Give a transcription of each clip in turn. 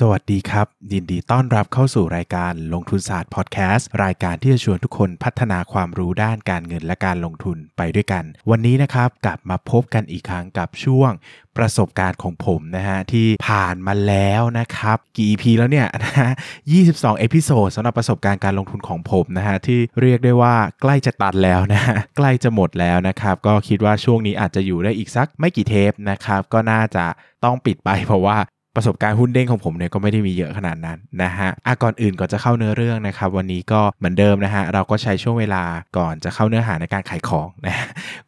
สวัสดีครับ ยินดีต้อนรับเข้าสู่รายการลงทุนศาสตร์พอดแคสต์รายการที่จะชวนทุกคนพัฒนาความรู้ด้านการเงินและการลงทุนไปด้วยกัน วันนี้นะครับกลับมาพบกันอีกครั้งกับช่วงประสบการณ์ของผมนะฮะที่ผ่านมาแล้วนะครับ กี่ EP แล้วเนี่ยนะฮะ22 episode สำหรับประสบการณ์การลงทุนของผมนะฮะที่เรียกได้ว่าใกล้จะตันแล้วนะฮะใกล้จะหมดแล้วนะครับก็คิดว่าช่วงนี้อาจจะอยู่ได้อีกสักไม่กี่เทปนะครับก็น่าจะต้องปิดไปเพราะว่า ประสบการณ์หุ้นเด้งของผมเนี่ยก็ไม่ได้มีเยอะขนาดนั้นนะฮะอะก่อนอื่นก่อนจะเข้าเนื้อเรื่องนะครับ วันนี้ก็เหมือนเดิมนะฮะเราก็ใช้ช่วงเวลาก่อนจะเข้าเนื้อหาในการขายของนะ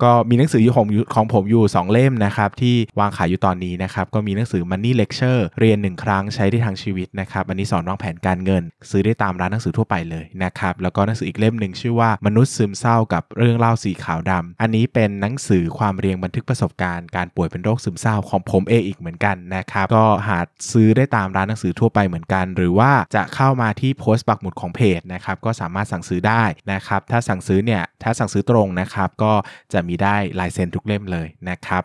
ก็มีหนังสืออยู่ของของผมอยู่ 2 เล่มนะครับที่วางขายอยู่ตอนนี้นะครับก็มีหนังสือ Money Lecture เรียน 1 ครั้งใช้ได้ทั้งชีวิตนะครับอันนี้สอนวางแผนการเงิน ซื้อได้ตามร้านหนังสือทั่วไปเลยนะครับแล้วก็หนังสืออีกเล่มหนึ่งชื่อว่ามนุษย์ซึมเศร้ากับเรื่องเล่าสีขาวดำอันนี้เป็นหนังสือความเรียงบันทึกประสบการณ์การป่วยเป็นโรคซึมเศร้าของผมเองอีกเหมือนกันนะครับก็หาซื้อได้ตามร้านหนังสือทั่วไปเหมือนกัน หรือว่าจะเข้ามาที่โพสต์ปักหมุดของเพจนะครับก็สามารถสั่งซื้อได้นะครับถ้าสั่งซื้อเนี่ยถ้าสั่งซื้อตรงนะครับก็จะมีได้ลายเซ็นทุกเล่มเลยนะครับ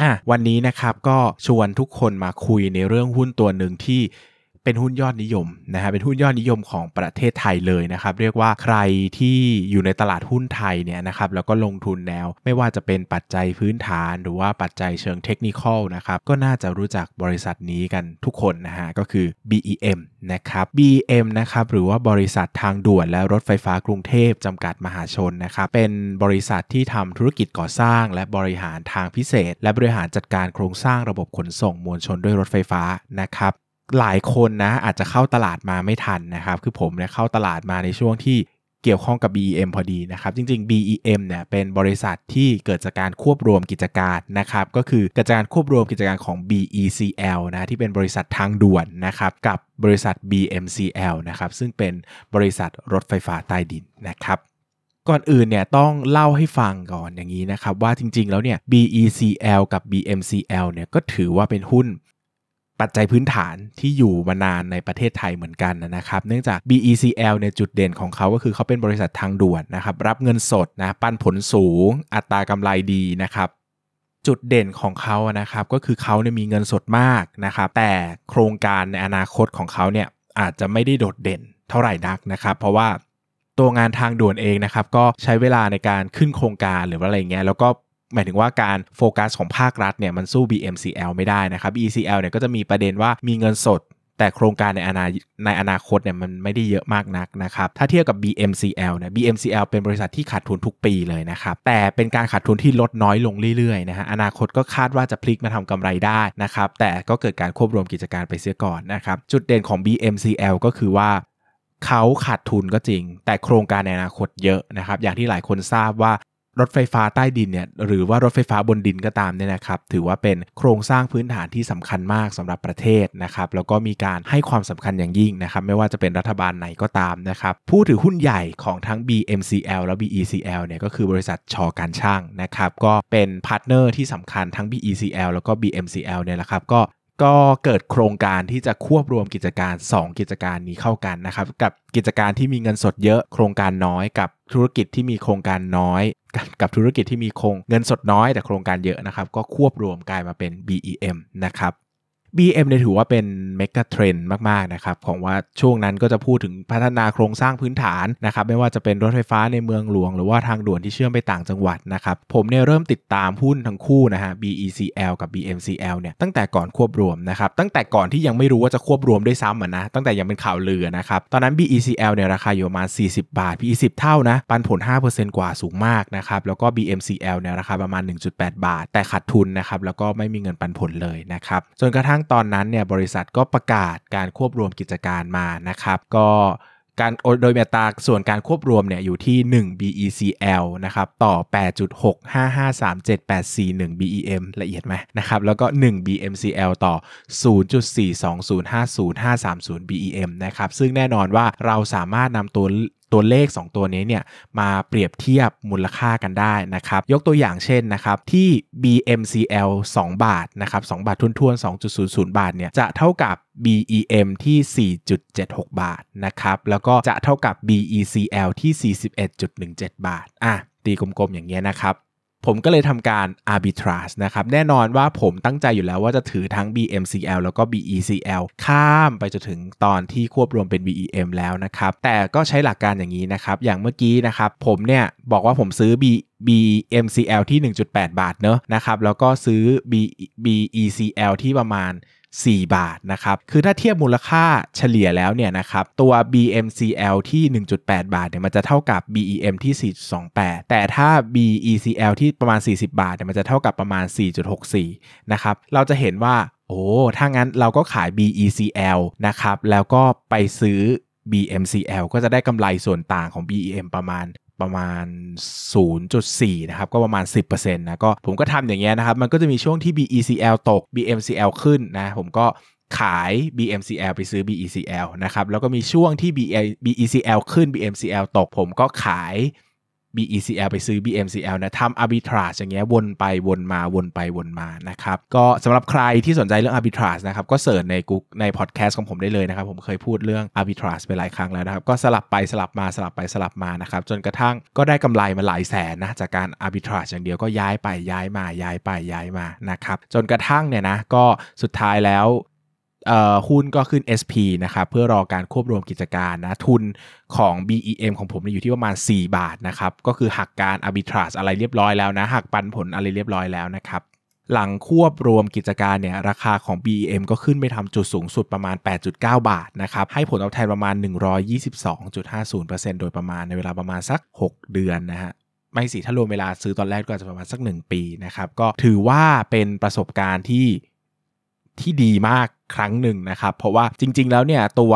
อะวันนี้นะครับก็ชวนทุกคนมาคุยในเรื่องหุ้นตัวหนึ่งที่ เป็นหุ้นยอดนิยมนะฮะเป็นหุ้นยอดนิยมของประเทศไทยเลยนะครับเรียกว่าใครที่อยู่ในตลาดหุ้นไทยเนี่ยนะครับแล้วก็ลงทุนแนว ไม่ว่าจะเป็นปัจจัยพื้นฐาน หรือว่าปัจจัยเชิงเทคนิคนะครับก็น่าจะรู้จักบริษัทนี้กันทุกคนนะฮะก็คือ BEM นะครับ BEM นะครับหรือว่าบริษัททางด่วนและรถไฟฟ้ากรุงเทพจำกัดมหาชนนะครับเป็นบริษัทที่ทำธุรกิจก่อสร้าง และบริหารทางพิเศษ และบริหารจัดการโครงสร้างระบบขนส่งมวลชนด้วยรถไฟฟ้านะครับ หลายคนนะอาจจะเข้าตลาดมาไม่ทันนะครับ คือผมเนี่ยเข้าตลาดมาในช่วงที่เกี่ยวข้องกับ BEM พอดีนะครับ จริง ๆ BEM เนี่ยเป็นบริษัทที่เกิดจากการควบรวมกิจการนะครับ ก็คือกิจการควบรวมกิจการของ BECL นะที่เป็นบริษัททางด่วนนะครับ กับบริษัท BMCL นะครับ ซึ่งเป็นบริษัทรถไฟฟ้าใต้ดินนะครับก่อนอื่นเนี่ยต้องเล่าให้ฟังก่อนอย่างนี้นะครับว่าจริงๆแล้วเนี่ย BECL กับ BMCL เนี่ยก็ถือว่าเป็นหุ้น ปัจจัยพื้นฐานที่อยู่มานานในประเทศไทยเหมือนกันนะครับ เนื่องจาก BECL เนี่ยจุดเด่นของเขาก็คือเขาเป็นบริษัททางด่วนนะครับรับเงินสดนะปันผลสูง อัตรากำไรดีนะครับจุดเด่นของเขานะครับก็คือเขาเนี่ยมีเงินสดมากนะครับแต่โครงการในอนาคตของเขาเนี่ยอาจจะไม่ได้โดดเด่นเท่าไหร่นักนะครับเพราะว่าตัวงานทางด่วนเองนะครับก็ใช้เวลาในการขึ้นโครงการหรือว่าอะไรเงี้ยแล้วก็ หมายถึงว่าการโฟกัสของภาครัฐเนี่ยมันสู้ BMCL ไม่ได้นะครับ BECL เนี่ยก็จะมีประเด็นว่ามีเงินสด แต่โครงการในอนาในอนาคตเนี่ยมันไม่ได้เยอะมากนักนะครับ ถ้าเทียบกับ BMCL เนี่ย BMCL เป็นบริษัทที่ขาดทุนทุกปีเลยนะครับ แต่เป็นการขาดทุนที่ลดน้อยลงเรื่อยๆนะฮะ อนาคตก็คาดว่าจะพลิกมาทำกำไรได้นะครับ แต่ก็เกิดการควบรวมกิจการไปเสียก่อนนะครับ จุดเด่นของ BMCL ก็คือว่าเขาขาดทุนก็จริง แต่โครงการในอนาคตเยอะนะครับ อย่างที่หลายคนทราบว่า รถไฟฟ้าใต้ดินเนี่ยหรือว่ารถไฟฟ้าบนดินก็ตามเนี่ยนะครับ ถือว่าเป็นโครงสร้างพื้นฐานที่สำคัญมากสำหรับประเทศนะครับ แล้วก็มีการให้ความสำคัญอย่างยิ่งนะครับ ไม่ว่าจะเป็นรัฐบาลไหนก็ตามนะครับผู้ถือหุ้นใหญ่ของทั้ง BMCL และ BECL เนี่ยก็คือบริษัทช.การช่างนะครับ ก็เป็น partner ที่สำคัญทั้ง BECL แล้วก็ BMCL เนี่ยแหละครับก็ ก็เกิดโครงการที่จะควบรวมกิจการ 2 กิจการนี้เข้ากันนะครับ กับกิจการที่มีเงินสดเยอะ โครงการน้อยกับธุรกิจที่มีโครงการน้อย กับธุรกิจที่มีโครงเงินสดน้อยแต่โครงการเยอะนะครับ ก็ควบรวมกลายมาเป็น BEM นะครับ BM เนี่ยถือว่าเป็นเมกะเทรนด์มาก ๆ นะครับ ของว่าช่วงนั้นก็จะพูดถึงพัฒนาโครงสร้างพื้นฐานนะครับ ไม่ว่าจะเป็นรถไฟฟ้าในเมืองหลวง หรือว่าทางด่วนที่เชื่อมไปต่างจังหวัดนะครับ ผมเนี่ยเริ่มติดตามหุ้นทั้งคู่นะฮะ BECL กับ BMCL เนี่ยตั้งแต่ก่อนควบรวมนะครับ ตั้งแต่ก่อนที่ยังไม่รู้ว่าจะควบรวมด้วยซ้ำอะนะตั้งแต่ยังเป็นข่าวลือนะครับตอนนั้น BECL เนี่ยราคาอยู่ประมาณ 40 บาท PE 10 เท่านะปันผล 5%กว่าสูงมากนะครับแล้วก็ BMCL เนี่ยราคาประมาณ 1.8 บาท แต่ขาดทุนนะครับแล้วก็ไม่มีเงินปันผลเลยนะครับจนกระทั่งตอนนั้นเนี่ยบริษัทก็ประกาศการควบรวมกิจการมานะครับ ก็การโดยมีตาส่วนการควบรวมเนี่ยอยู่ที่ 1 BECL นะครับต่อ 8.65537841 BEM ละเอียดไหมนะครับแล้วก็ 1 BMCL ต่อ 0.42050530 BEM นะครับซึ่งแน่นอนว่าเราสามารถนำตัว ตัวเลข 2 ตัวนี้เนี่ยมาเปรียบเทียบมูลค่ากันได้นะครับ ยกตัวอย่างเช่นนะครับที่ BMCL 2 บาทนะครับ2บาททุนๆ2.00 บาทเนี่ยจะเท่ากับ BEM ที่ 4.76 บาทนะครับแล้วก็จะเท่ากับ BECL ที่ 41.17 บาทอะตีกลมๆอย่างเงี้ยนะครับ ผมก็เลยทำการ arbitrage นะครับแน่นอนว่าผมตั้งใจอยู่แล้วว่าจะถือทั้ง BMCL แล้วก็ BECL ข้ามไปจนถึงตอนที่ควบรวมเป็น BEM แล้วนะครับ แต่ก็ใช้หลักการอย่างนี้นะครับ อย่างเมื่อกี้นะครับ ผมเนี่ยบอกว่าผมซื้อ B BMCL ที่ 1.8 บาทเนอะนะครับ แล้วก็ซื้อ B BECL ที่ประมาณ 4 บาทนะครับ คือถ้าเทียบมูลค่าเฉลี่ยแล้วเนี่ยนะครับตัว BMCL ที่ 1.8 บาทเนี่ยมันจะเท่ากับ BEM ที่ 4.28 แต่ถ้า BECL ที่ประมาณ 40 บาทเนี่ยมันจะเท่ากับประมาณ 4.64 นะครับเราจะเห็นว่าโอ้ถ้างั้นเราก็ขาย BECL นะครับแล้วก็ไปซื้อ BMCL ก็จะได้กำไรส่วนต่างของ BEM ประมาณ ประมาณ 0.4 นะครับ ก็ประมาณ 10%นะก็ผมก็ทำอย่างเงี้ยนะครับ มันก็จะมีช่วงที่ BECL ตก BMCL ขึ้นนะผมก็ขาย BMCL ไปซื้อ BECL นะครับ แล้วก็มีช่วงที่ BECL ขึ้น BMCL ตก ผมก็ขาย BECL ไปซื้อ BMCL นะทำ arbitrage อย่างเงี้ยวนไปวนมาวนไปวนมานะครับก็สำหรับใครที่สนใจเรื่อง arbitrage นะครับก็เสิร์ชในกุ๊กในพอดแคสต์ของผมได้เลยนะครับ ผมเคยพูดเรื่อง arbitrage ไปหลายครั้งแล้วนะครับ ก็สลับไปสลับมาสลับไปสลับมานะครับ จนกระทั่งก็ได้กำไรมาหลายแสนนะ จากการ arbitrage อย่างเดียวก็ย้ายไปย้ายมาย้ายไปย้ายมานะครับจนกระทั่งเนี่ยนะก็สุดท้ายแล้ว หุ้นก็ขึ้น SP นะครับเพื่อรอการควบรวมกิจการนะทุนของ BEM ของผมอยู่ที่ประมาณ 4 บาทนะครับก็คือหักการ arbitrage อะไรเรียบร้อยแล้วนะหักปันผลอะไรเรียบร้อยแล้วนะครับหลังควบรวมกิจการเนี่ยราคาของ BEM ก็ขึ้นไปทำจุดสูงสุดประมาณ 8.9 บาทนะครับให้ผลตอบแทนประมาณ 122.50%โดยประมาณในเวลาประมาณสัก 6 เดือนนะฮะไม่สิถ้ารวมเวลาซื้อตอนแรกก็จะประมาณสัก 1 ปีนะครับก็ถือว่าเป็นประสบการณ์ที่ ที่ดีมากครั้งหนึ่งนะครับ เพราะว่าจริง ๆ แล้วเนี่ยตัว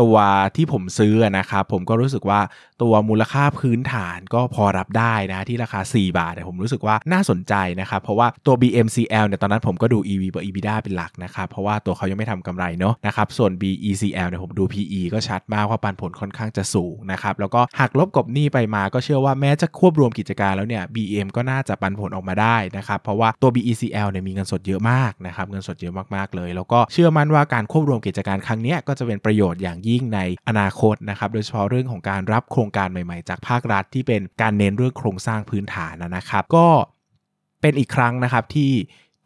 ตัวที่ผมซื้อนะครับผมก็รู้สึกว่าตัวมูลค่าพื้นฐานก็พอรับได้นะที่ราคา 4 บาทแต่ผมรู้สึกว่าน่าสนใจนะครับเพราะว่าตัว BMCL เนี่ยตอนนั้นผมก็ดู EV กับ EBITDA เป็นหลักนะครับเพราะว่าตัวเขายังไม่ทำกำไรเนาะนะครับส่วน BECL เนี่ยผมดู PE ก็ชัดมากว่าปันผลค่อนข้างจะสูงนะครับแล้วก็หักลบกบหนี้ไปมาก็เชื่อว่าแม้จะควบรวมกิจการแล้วเนี่ย BM ก็น่าจะปันผลออกมาได้นะครับเพราะว่าตัว BECL เนี่ยมีเงินสดเยอะมากนะครับเงินสดเยอะมากๆเลย แล้วก็เชื่อมั่นว่าการควบรวมกิจการครั้งนี้ก็จะเป็นประโยชน์อย่างยิ่งในอนาคตนะครับโดยเฉพาะเรื่องของการรับโครงการใหม่ๆ จากภาครัฐที่เป็นการเน้นเรื่องโครงสร้างพื้นฐานนะครับ ก็เป็นอีกครั้งนะครับที่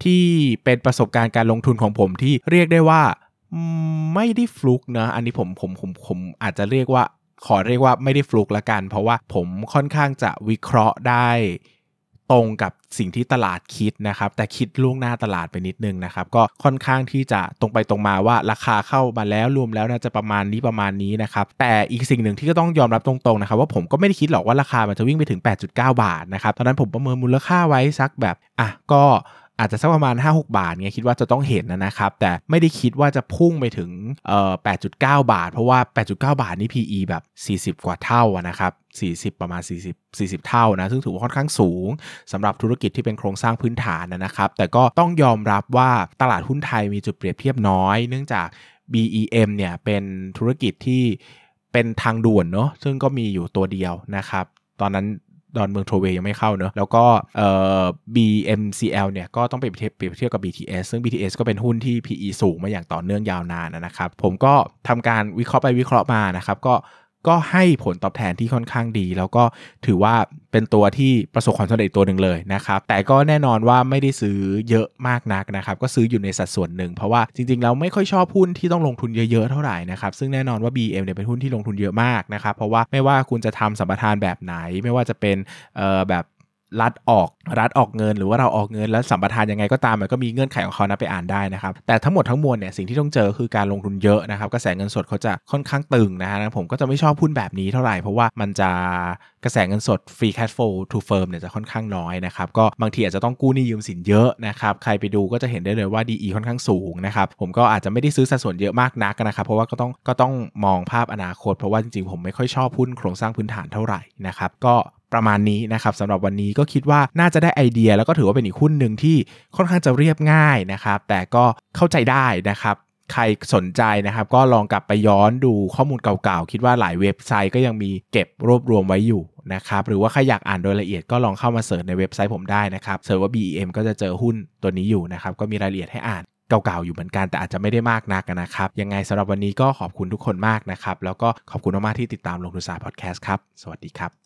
ที่เป็นประสบการณ์การลงทุนของผมที่เรียกได้ว่าไม่ได้ฟลุกนะอันนี้ผมผมผมผมอาจจะเรียกว่าขอเรียกว่าไม่ได้ฟลุกละกัน เพราะว่าผมค่อนข้างจะวิเคราะห์ได้ ตรงกับสิ่งที่ตลาดคิดนะครับ แต่คิดล่วงหน้าตลาดไปนิดนึงนะครับ ก็ค่อนข้างที่จะตรงไปตรงมาว่าราคาเข้ามาแล้วรวมแล้วน่าจะประมาณนี้ประมาณนี้นะครับ แต่อีกสิ่งหนึ่งที่ก็ต้องยอมรับตรงๆนะครับ ว่าผมก็ไม่ได้คิดหรอกว่าราคามันจะวิ่งไปถึง 8.9 บาทนะครับตอนนั้นผมประเมินมูลค่าไว้สักแบบอะก็ อาจจะสักประมาณ 5-6 บาทเนี่ยคิดว่าจะต้องเห็นนะครับ แต่ไม่ได้คิดว่าจะพุ่งไปถึงเอ่อ8.9 บาท เพราะว่า 8.9 บาทนี่ PE แบบ 40 กว่าเท่านะครับ40 ประมาณ 40 40 เท่านะ ซึ่งถือว่าค่อนข้างสูงสำหรับธุรกิจที่เป็นโครงสร้างพื้นฐานนะครับ แต่ก็ต้องยอมรับว่าตลาดหุ้นไทยมีจุดเปรียบเทียบน้อย เนื่องจาก BEM เนี่ยเป็นธุรกิจที่เป็นทางด่วนเนาะซึ่งก็มีอยู่ตัวเดียวนะครับ ตอนนั้น ดอนเมืองโทเวยังไม่เข้าเนอะแล้วก็เอ่อ BMCL เนี่ยก็ต้องไปเปรียบเทียบกับ BTS ซึ่ง BTS ก็เป็นหุ้นที่ PE สูงมาอย่างต่อเนื่องยาวนานนะครับผมก็ทำการวิเคราะห์ไปวิเคราะห์มานะครับก็ ก็ให้ผลตอบแทนที่ค่อนข้างดี แล้วก็ถือว่าเป็นตัวที่ประสบความสำเร็จตัวหนึ่งเลยนะครับ แต่ก็แน่นอนว่าไม่ได้ซื้อเยอะมากนักนะครับ ก็ซื้ออยู่ในสัดส่วนหนึ่ง เพราะว่าจริงๆ เราไม่ค่อยชอบหุ้นที่ต้องลงทุนเยอะๆ เท่าไหร่นะครับ ซึ่งแน่นอนว่า BM เนี่ยเป็นหุ้นที่ลงทุนเยอะมากนะครับ เพราะว่าไม่ว่าคุณจะทำสัมปทานแบบไหน ไม่ว่าจะเป็นเอ่อแบบ รัดออกรัดออกเงิน หรือว่าเราออกเงินแล้วสัมปทานยังไงก็ตามมันก็มีเงื่อนไขของเขานะไปอ่านได้นะครับ แต่ทั้งหมดทั้งมวลเนี่ยสิ่งที่ต้องเจอคือการลงทุนเยอะนะครับกระแสเงินสดเขาจะค่อนข้างตึงนะฮะผมก็จะไม่ชอบหุ้นแบบนี้เท่าไหร่เพราะว่ามันจะ กระแสเงินสด free cash flow to firm เนี่ยจะค่อนข้างน้อยนะครับก็บางทีอาจจะต้องกู้หนี้ยืมสินเยอะนะครับใครไปดูก็จะเห็นได้เลยว่า DE ค่อนข้างสูงนะครับผมก็อาจจะไม่ได้ซื้อสัดส่วนเยอะมากนักนะครับเพราะว่าก็ต้องก็ต้องมองภาพอนาคต เพราะว่าจริงๆผมไม่ค่อยชอบหุ้นโครงสร้างพื้นฐานเท่าไหร่นะครับก็ประมาณนี้นะครับสำหรับวันนี้ก็คิดว่าน่าจะได้ไอเดีย แล้วก็ถือว่าเป็นอีกหุ้นหนึ่งที่ค่อนข้างจะเรียบง่ายนะครับแต่ก็เข้าใจได้นะครับ ใครสนใจนะครับ ก็ลองกลับไปย้อนดูข้อมูลเก่าๆ คิดว่าหลายเว็บไซต์ก็ยังมีเก็บรวบรวมไว้อยู่นะครับ หรือว่าใครอยากอ่านโดยละเอียดก็ลองเข้ามาเสิร์ชในเว็บไซต์ผมได้นะครับเสิร์ชว่า BEM ก็จะเจอหุ้นตัวนี้อยู่นะครับ ก็มีรายละเอียดให้อ่านเก่าๆอยู่เหมือนกันแต่อาจจะไม่ได้มากนักนะครับ ยังไงสำหรับวันนี้ก็ขอบคุณทุกคนมากนะครับ แล้วก็ขอบคุณมากๆที่ติดตามลงทุนศาสตร์พอดแคสต์ครับ สวัสดีครับ